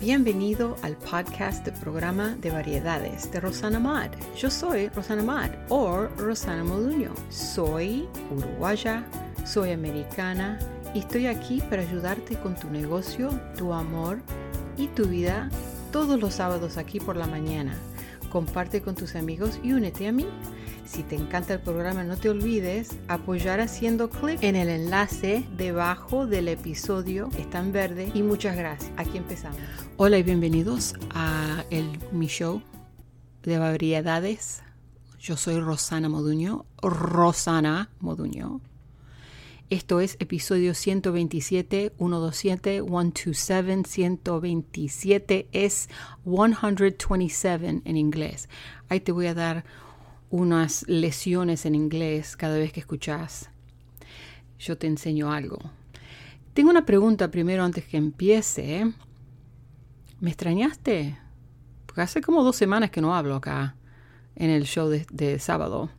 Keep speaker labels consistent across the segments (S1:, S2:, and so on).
S1: Bienvenido al podcast del programa de variedades de Rosana Mad. Yo soy Rosana Mad o Rosana Moduño. Soy uruguaya, soy americana y estoy aquí para ayudarte con tu negocio, tu amor y tu vida todos los sábados aquí por la mañana. Comparte con tus amigos y únete a mí. Si te encanta el programa, no te olvides apoyar haciendo clic en el enlace debajo del episodio. Está en verde. Y muchas gracias. Aquí empezamos. Hola y bienvenidos a el, mi show de variedades. Yo soy Rosana Moduño. Rosana Moduño. Esto es episodio 127, 127, 127, 127 es 127 en inglés. Ahí te voy a dar unas lesiones en inglés cada vez que escuchas. Yo te enseño algo. Tengo una pregunta primero antes que empiece. ¿Me extrañaste? Porque hace como dos semanas que no hablo acá en el show de, de sábado.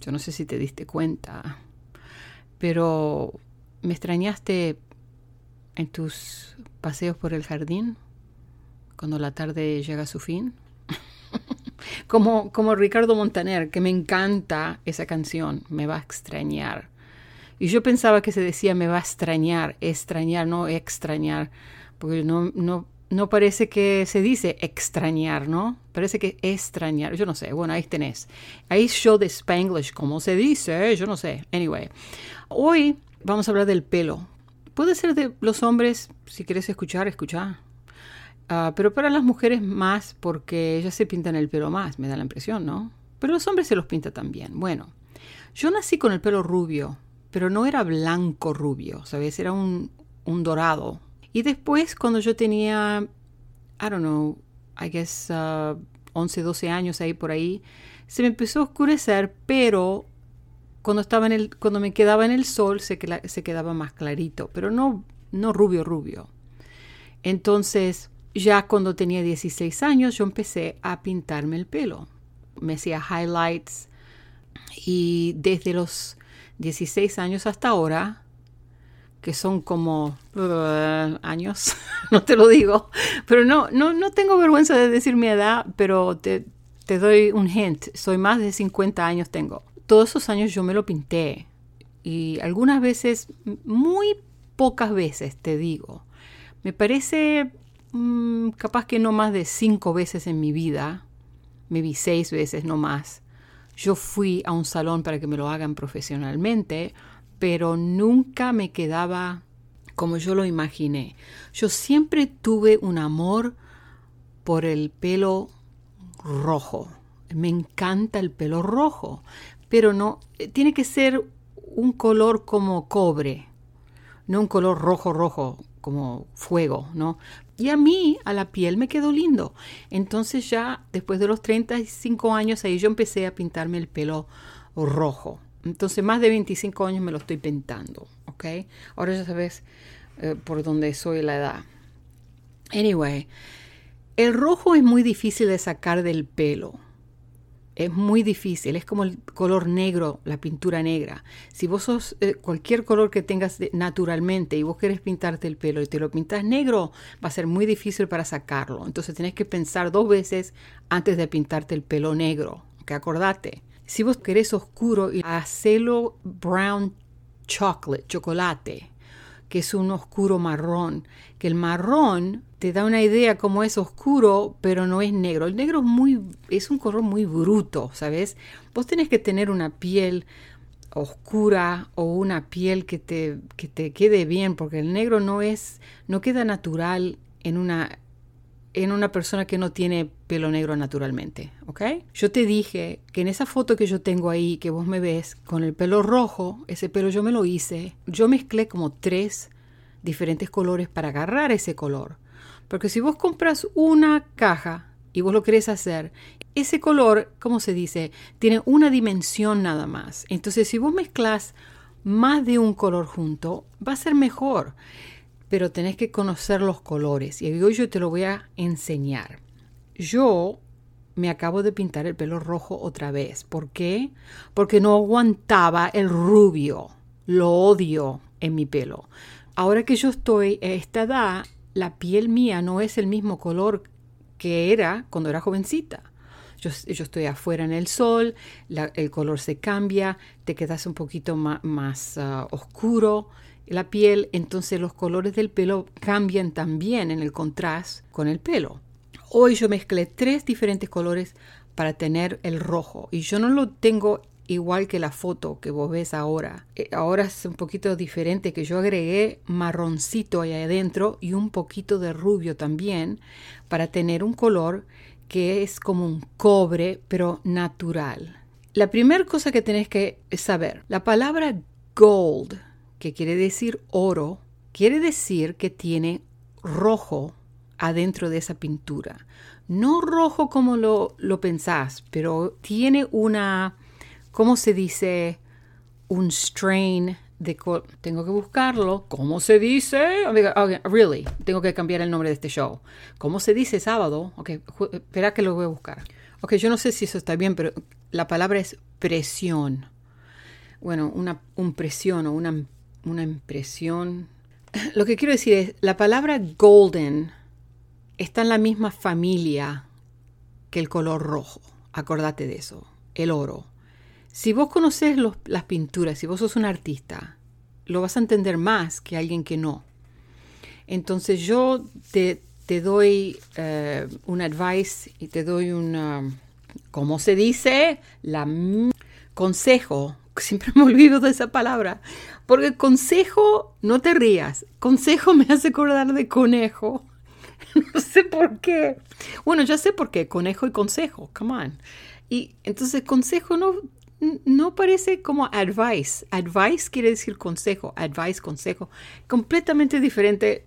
S1: Yo no sé si te diste cuenta. Pero ¿me extrañaste en tus paseos por el jardín? Cuando la tarde llega a su fin. Como, como Ricardo Montaner, que me encanta esa canción, me va a extrañar. Y yo pensaba que se decía me va a extrañar, extrañar, no extrañar, porque no, no, no parece que se dice extrañar, ¿no? Parece que extrañar, yo no sé, bueno, ahí tenés. Ahí show de Spanglish, como se dice, yo no sé. Anyway, hoy vamos a hablar del pelo. Puede ser de los hombres, si quieres escuchar, escuchar. Ah, pero para las mujeres más, porque ellas se pintan el pelo más, me da la impresión, ¿no? Pero los hombres se los pintan también. Bueno, yo nací con el pelo rubio, pero no era blanco rubio, ¿sabes? Era un, un dorado. Y después, cuando yo tenía, I don't know, I guess 11, uh, 12 años ahí por ahí, se me empezó a oscurecer, pero cuando, estaba en el, cuando me quedaba en el sol se, se quedaba más clarito, pero no, no rubio, rubio. Entonces, ya cuando tenía 16 años yo empecé a pintarme el pelo. Me hacía highlights y desde los 16 años hasta ahora, que son como uh, años, no te lo digo, pero no, no, no tengo vergüenza de decir mi edad, pero te, te doy un hint, soy más de 50 años tengo. Todos esos años yo me lo pinté y algunas veces, muy pocas veces te digo, me parece Mm, capaz que no más de cinco veces en mi vida, me vi seis veces no más. Yo fui a un salón para que me lo hagan profesionalmente, pero nunca me quedaba como yo lo imaginé. Yo siempre tuve un amor por el pelo rojo. Me encanta el pelo rojo, pero no eh, tiene que ser un color como cobre, no un color rojo rojo como fuego, ¿no? Y a mí, a la piel, me quedó lindo. Entonces ya después de los 35 años, ahí yo empecé a pintarme el pelo rojo. Entonces más de 25 años me lo estoy pintando, ¿ok? Ahora ya sabes eh, por dónde soy la edad. Anyway, el rojo es muy difícil de sacar del pelo es muy difícil, es como el color negro, la pintura negra. Si vos sos eh, cualquier color que tengas naturalmente y vos querés pintarte el pelo y te lo pintas negro, va a ser muy difícil para sacarlo. Entonces tenés que pensar dos veces antes de pintarte el pelo negro. Que acordate, si vos querés oscuro, y hacelo brown chocolate, chocolate, que es un oscuro marrón, que el marrón te da una idea como es oscuro, pero no es negro. El negro es muy un color muy bruto, ¿sabes? Vos tenés que tener una piel oscura o una piel que te, que te quede bien, porque el negro no es no queda natural en una en una persona que no tiene pelo negro naturalmente, ¿ok? Yo te dije que en esa foto que yo tengo ahí, que vos me ves, con el pelo rojo, ese pelo yo me lo hice, yo mezclé como tres diferentes colores para agarrar ese color. Porque si vos compras una caja y vos lo querés hacer, ese color, como se dice, tiene una dimensión nada más. Entonces, si vos mezclas más de un color junto, va a ser mejor. Pero tenés que conocer los colores y hoy yo te lo voy a enseñar. Yo me acabo de pintar el pelo rojo otra vez. ¿Por qué? Porque no aguantaba el rubio. Lo odio en mi pelo. Ahora que yo estoy a esta edad, la piel mía no es el mismo color que era cuando era jovencita. Yo, estoy afuera en el sol, el color se cambia, te quedas un poquito más, ah, oscuro la piel, entonces los colores del pelo cambian también en el contraste con el pelo. Hoy yo mezclé tres diferentes colores para tener el rojo y yo no lo tengo igual que la foto que vos ves ahora. Eh, ahora es un poquito diferente que yo agregué marroncito ahí adentro y un poquito de rubio también para tener un color que es como un cobre pero natural. La primera cosa que tenés que saber, la palabra gold, que quiere decir oro, quiere decir que tiene rojo adentro de esa pintura. No rojo como lo, lo pensás, pero tiene una, ¿cómo se dice? Un strain de... Tengo que buscarlo. ¿Cómo se dice? really, tengo que cambiar el nombre de este show. ¿Cómo se dice sábado? Ok, espera que lo voy a buscar. Ok, yo no sé si eso está bien, pero la palabra es presión. Bueno, una presión o una, una impresión. Lo que quiero decir es, la palabra golden está en la misma familia que el color rojo. Acordate de eso, el oro. Si vos conoces las pinturas, si vos sos un artista, lo vas a entender más que alguien que no. Entonces yo te, doy uh, un advice y te doy un, ¿cómo se dice? La consejo. Siempre me olvido de esa palabra. Porque consejo, no te rías. Consejo me hace acordar de conejo. no sé por qué. Bueno, ya sé por qué, conejo y consejo, come on. Y entonces consejo no, no parece como advice. Advice quiere decir consejo, advice, consejo. Completamente diferente.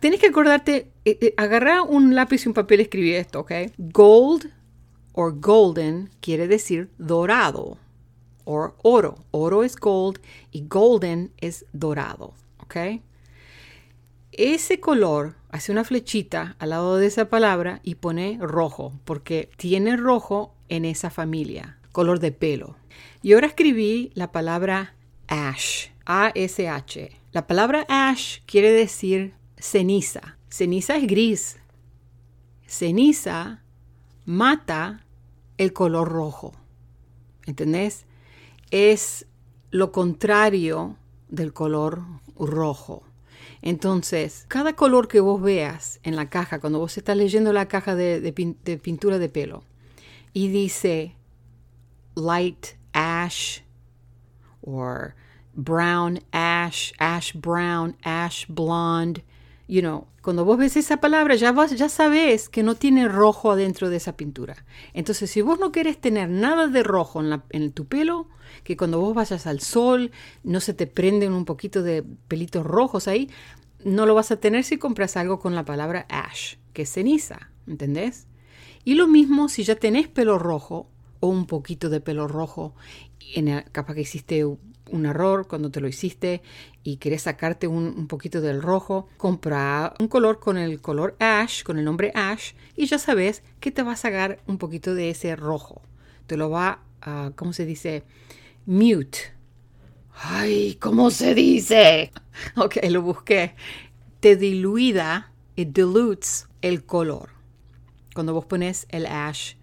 S1: Tienes que acordarte, eh, eh, agarrar un lápiz y un papel y escribir esto, ¿ok? Gold o golden quiere decir dorado o oro. Oro es gold y golden es dorado, ¿ok? ese color, hace una flechita al lado de esa palabra y pone rojo, porque tiene rojo en esa familia, color de pelo. Y ahora escribí la palabra ash, A-S-H. La palabra ash quiere decir ceniza. Ceniza es gris. Ceniza mata el color rojo. ¿Entendés? Es lo contrario del color rojo. Entonces, cada color que vos veas en la caja, cuando vos estás leyendo la caja de, pintura de pelo, y dice light ash, o brown ash, ash brown, ash blonde, you know, cuando vos ves esa palabra ya, vas, ya sabes que no tiene rojo adentro de esa pintura. Entonces, si vos no quieres tener nada de rojo en, en tu pelo, que cuando vos vayas al sol no se te prenden un poquito de pelitos rojos ahí, no lo vas a tener si compras algo con la palabra ash, que es ceniza, ¿entendés? Y lo mismo si ya tenés pelo rojo o un poquito de pelo rojo, en capaz que hiciste un error cuando te lo hiciste y querés sacarte un, un, poquito del rojo, compra un color con el color ash, con el nombre ash, y ya sabes que te va a sacar un poquito de ese rojo. Te lo va a, ¿cómo se dice? Mute. Ay, ¿cómo se dice? Ok, lo busqué. Te diluida, it dilutes el color. Cuando vos pones el ash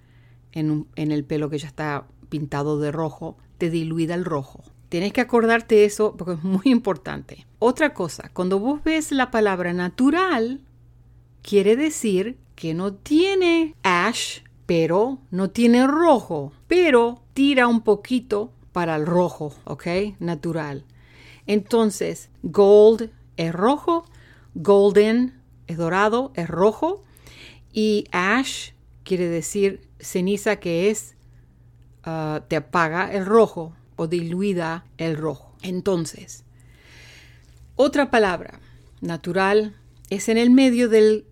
S1: en, el pelo que ya está pintado de rojo, te diluida el rojo. Tienes que acordarte eso porque es muy importante. Otra cosa, cuando vos ves la palabra natural, quiere decir que no tiene ash, pero no tiene rojo, pero tira un poquito para el rojo, ¿ok? Natural. Entonces, gold es rojo, golden es dorado, es rojo, y ash quiere decir ceniza que es, uh, te apaga el rojo o diluida el rojo. Entonces, otra palabra, natural, es en el medio del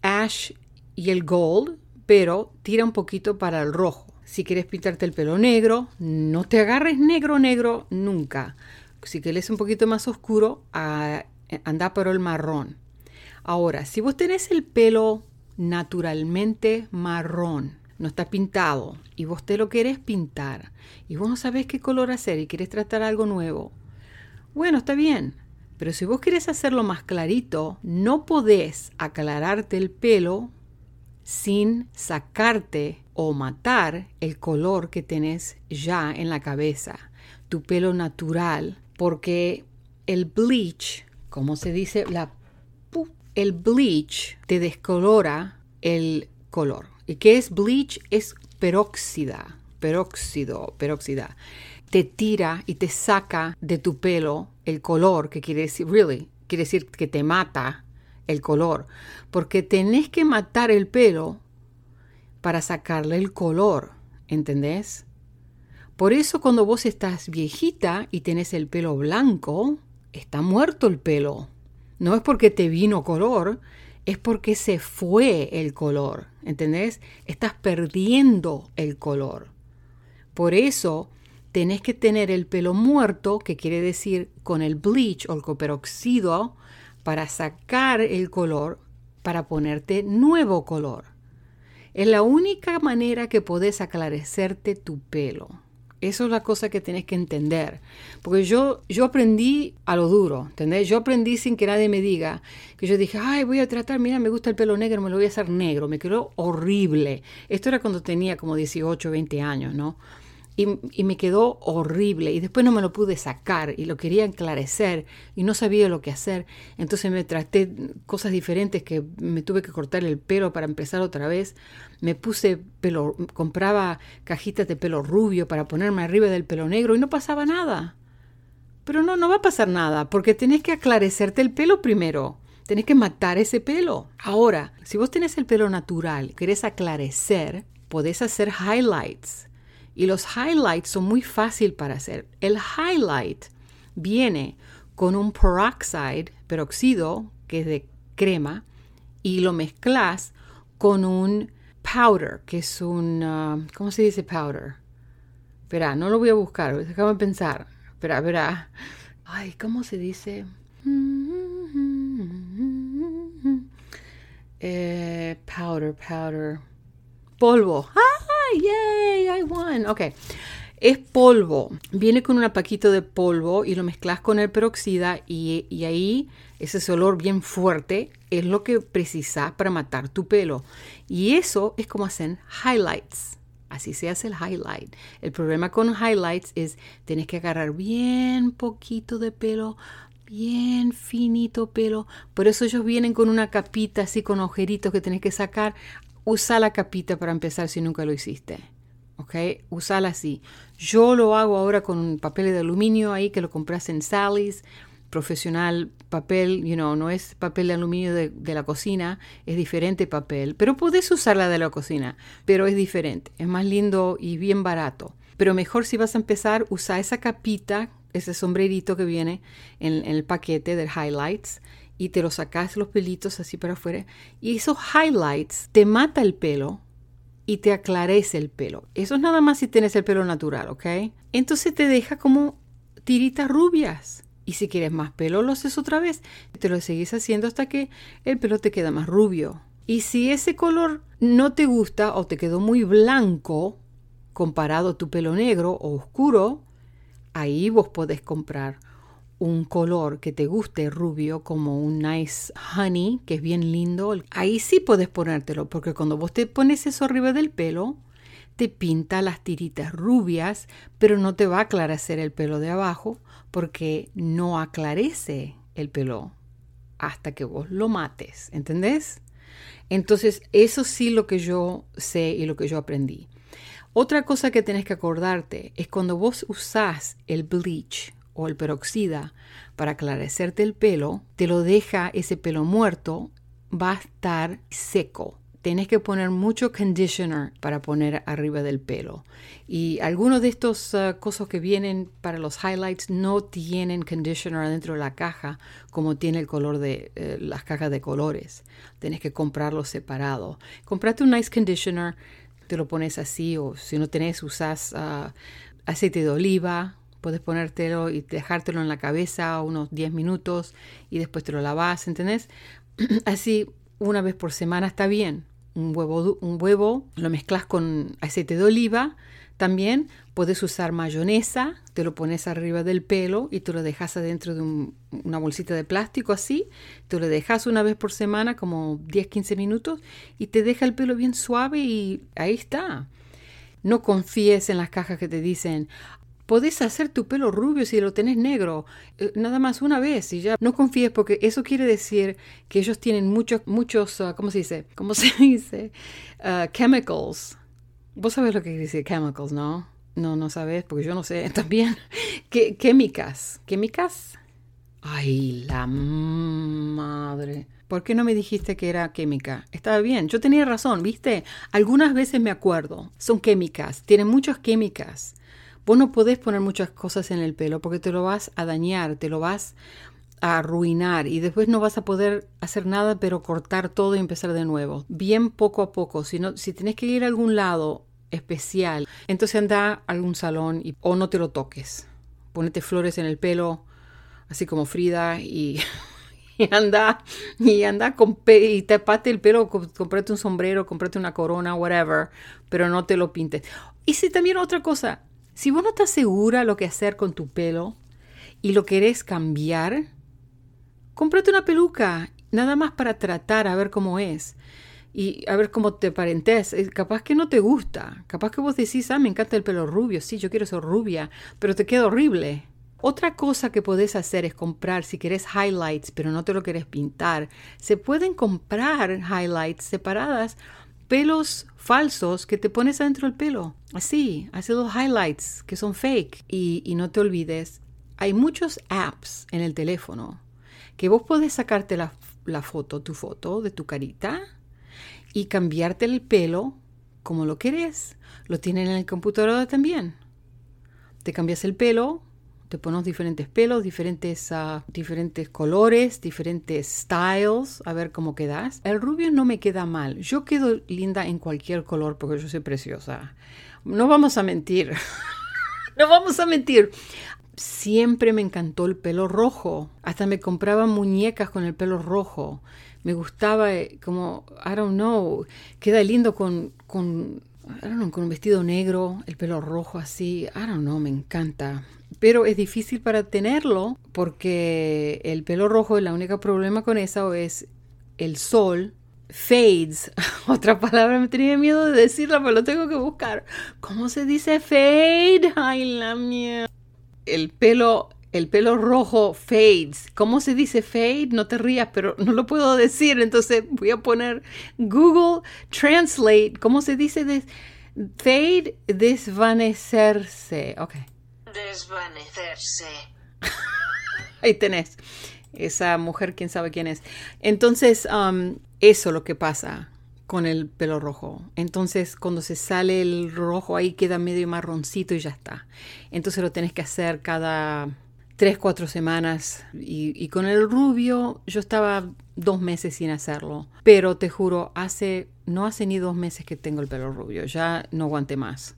S1: ash y el gold, pero tira un poquito para el rojo. Si quieres pintarte el pelo negro, no te agarres negro, negro nunca. Si quieres un poquito más oscuro, anda por el marrón. Ahora, si vos tenés el pelo naturalmente marrón, no está pintado. Y vos te lo querés pintar. Y vos no sabés qué color hacer y quieres tratar algo nuevo, bueno, está bien. Pero si vos querés hacerlo más clarito, no podés aclararte el pelo sin sacarte o matar el color que tenés ya en la cabeza, tu pelo natural, porque el bleach, como se dice, la el bleach te descolora el color. ¿Y qué es bleach? Es peróxida, peróxido, peróxida. Te tira y te saca de tu pelo el color, que quiere decir, really, quiere decir que te mata el color, porque tenés que matar el pelo para sacarle el color, ¿entendés? Por eso cuando vos estás viejita y tenés el pelo blanco, está muerto el pelo. No es porque te vino color, es porque se fue el color, ¿entendés? Estás perdiendo el color. Por eso tenés que tener el pelo muerto, que quiere decir con el bleach o el coperoxido, para sacar el color, para ponerte nuevo color. Es la única manera que podés aclarecerte tu pelo. Eso es la cosa que tienes que entender. Porque yo, yo aprendí a lo duro, ¿entendés? Yo aprendí sin que nadie me diga. Que yo dije, ay, voy a tratar, mira, me gusta el pelo negro, me lo voy a hacer negro. Me quedó horrible. Esto era cuando tenía como 18, 20 años, ¿no? Y, me quedó horrible y después no me lo pude sacar y lo quería enclarecer y no sabía lo que hacer. Entonces me traté cosas diferentes que me tuve que cortar el pelo para empezar otra vez. Me puse pelo, compraba cajitas de pelo rubio para ponerme arriba del pelo negro y no pasaba nada. Pero no, no va a pasar nada porque tenés que aclarecerte el pelo primero. Tenés que matar ese pelo. Ahora, si vos tenés el pelo natural, querés aclarecer, podés hacer highlights y los highlights son muy fácil para hacer. El highlight viene con un peroxide, peróxido, que es de crema, y lo mezclas con un powder, que es un... Uh, ¿Cómo se dice powder? Espera, no lo voy a buscar, déjame pensar. Espera, espera. Ay, ¿cómo se dice? Eh, powder, powder. Polvo. ¡Ah! ¡Yay! I won. Ok. Es polvo. Viene con un paquito de polvo y lo mezclas con el peroxida y, y ahí ese olor bien fuerte es lo que precisas para matar tu pelo. Y eso es como hacen highlights. Así se hace el highlight. El problema con highlights es tienes que agarrar bien poquito de pelo, bien finito pelo. Por eso ellos vienen con una capita así con agujeritos que tienes que sacar usa la capita para empezar si nunca lo hiciste. ¿Ok? Usala así. Yo lo hago ahora con un papel de aluminio ahí que lo compras en Sally's. Profesional papel, you know, no es papel de aluminio de, la cocina, es diferente papel. Pero puedes usarla de la cocina, pero es diferente. Es más lindo y bien barato. Pero mejor si vas a empezar, usa esa capita, ese sombrerito que viene en, en el paquete de highlights y te lo sacas los pelitos así para afuera y esos highlights te mata el pelo y te aclarece el pelo. Eso es nada más si tienes el pelo natural, ¿ok? Entonces te deja como tiritas rubias. Y si quieres más pelo, lo haces otra vez. Te lo seguís haciendo hasta que el pelo te queda más rubio. Y si ese color no te gusta o te quedó muy blanco comparado a tu pelo negro o oscuro, ahí vos podés comprar un color que te guste rubio, como un nice honey, que es bien lindo, ahí sí puedes ponértelo, porque cuando vos te pones eso arriba del pelo, te pinta las tiritas rubias, pero no te va a aclarecer el pelo de abajo, porque no aclarece el pelo hasta que vos lo mates, ¿entendés? Entonces, eso sí lo que yo sé y lo que yo aprendí. Otra cosa que tenés que acordarte es cuando vos usás el bleach o el peroxida para aclarecerte el pelo, te lo deja ese pelo muerto, va a estar seco. Tienes que poner mucho conditioner para poner arriba del pelo. Y algunos de estos uh, cosas que vienen para los highlights no tienen conditioner dentro de la caja como tiene el color de eh, las cajas de colores. Tienes que comprarlo separado. Comprate un nice conditioner, te lo pones así o si no tenés usas uh, aceite de oliva Puedes ponértelo y dejártelo en la cabeza unos 10 minutos y después te lo lavas, ¿entendés? Así una vez por semana está bien. Un huevo, un huevo lo mezclas con aceite de oliva, También puedes usar mayonesa, te lo pones arriba del pelo y te lo dejas adentro de una bolsita de plástico así, te lo dejas una vez por semana como 10-15 minutos y te deja el pelo bien suave y ahí está. No confíes en las cajas que te dicen, podés hacer tu pelo rubio si lo tenés negro, eh, nada más una vez y ya. No confíes porque eso quiere decir que ellos tienen muchos, muchos, ah, ¿cómo se dice? ¿Cómo se dice? Ah, chemicals Vos sabés lo que quiere decir chemicals, ¿no? No, no sabes, porque yo no sé también. ¿Qué, químicas. ¿Químicas? Ay, la madre. ¿Por qué no me dijiste que era química? Estaba bien, yo tenía razón, ¿viste? Algunas veces me acuerdo. Son químicas, tienen muchas químicas. Vos no podés poner muchas cosas en el pelo porque te lo vas a dañar, te lo vas a arruinar y después no vas a poder hacer nada pero cortar todo y empezar de nuevo. Bien poco a poco. Si, no, si tienes que ir a algún lado especial, entonces anda a algún salón y, o no te lo toques. Ponete flores en el pelo, así como Frida, y, anda, y anda con y tapate el pelo, comprate un sombrero, comprate una corona, whatever, pero no te lo pintes. Y si también otra cosa, si vos no estás segura lo que hacer con tu pelo y lo querés cambiar, cómprate una peluca, nada más para tratar a ver cómo es y a ver cómo te parentes. Capaz que no te gusta, capaz que vos decís, ah, me encanta el pelo rubio, sí, yo quiero ser rubia, pero te queda horrible. Otra cosa que podés hacer es comprar, si querés highlights, pero no te lo querés pintar, se pueden comprar highlights separadas, pelos falsos que te pones adentro del pelo. Así, hace los highlights que son fake. Y, y no te olvides, hay muchos apps en el teléfono que vos podés sacarte la, foto, tu foto de tu carita y cambiarte el pelo como lo querés. Lo tienen en el computador también. Te cambias el pelo, te pones diferentes pelos, diferentes, ah, diferentes colores, diferentes styles, a ver cómo quedas. El rubio no me queda mal. Yo quedo linda en cualquier color porque yo soy preciosa. No vamos a mentir. no vamos a mentir siempre me encantó el pelo rojo. Hasta me compraba muñecas con el pelo rojo. Me gustaba eh, como, I don't know, queda lindo con, con, I don't know, con un vestido negro, el pelo rojo así. I don't know, me encanta. Pero es difícil para tenerlo porque el pelo rojo, el único problema con eso es el sol fades. Otra palabra me tenía miedo de decirla, pero lo tengo que buscar. ¿Cómo se dice fade? Ay, la mierda el pelo, el pelo rojo fades. ¿Cómo se dice fade? No te rías, pero no lo puedo decir. Entonces voy a poner Google Translate. ¿Cómo se dice fade? Desvanecerse. Ok.
S2: Desvanecerse.
S1: Ahí tenés. Esa mujer, quién sabe quién es. Entonces, um, eso es lo que pasa con el pelo rojo. Entonces, cuando se sale el rojo ahí queda medio marroncito y ya está. Entonces lo tenés que hacer cada tres, cuatro semanas. Y, con el rubio yo estaba dos meses sin hacerlo. Pero te juro, hace, no hace ni dos meses que tengo el pelo rubio. Ya no aguanté más.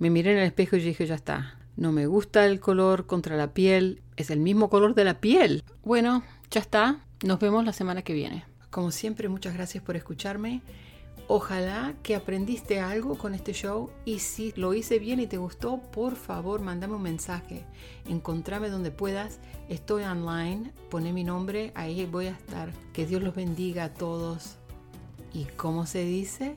S1: Me miré en el espejo y dije, ya está. No me gusta el color contra la piel. Es el mismo color de la piel. Bueno, ya está. Nos vemos la semana que viene. Como siempre, muchas gracias por escucharme. Ojalá que aprendiste algo con este show y si lo hice bien y te gustó, por favor, mándame un mensaje. Encontrame donde puedas. Estoy online, pone mi nombre, ahí voy a estar. Que Dios los bendiga a todos. ¿Y cómo se dice?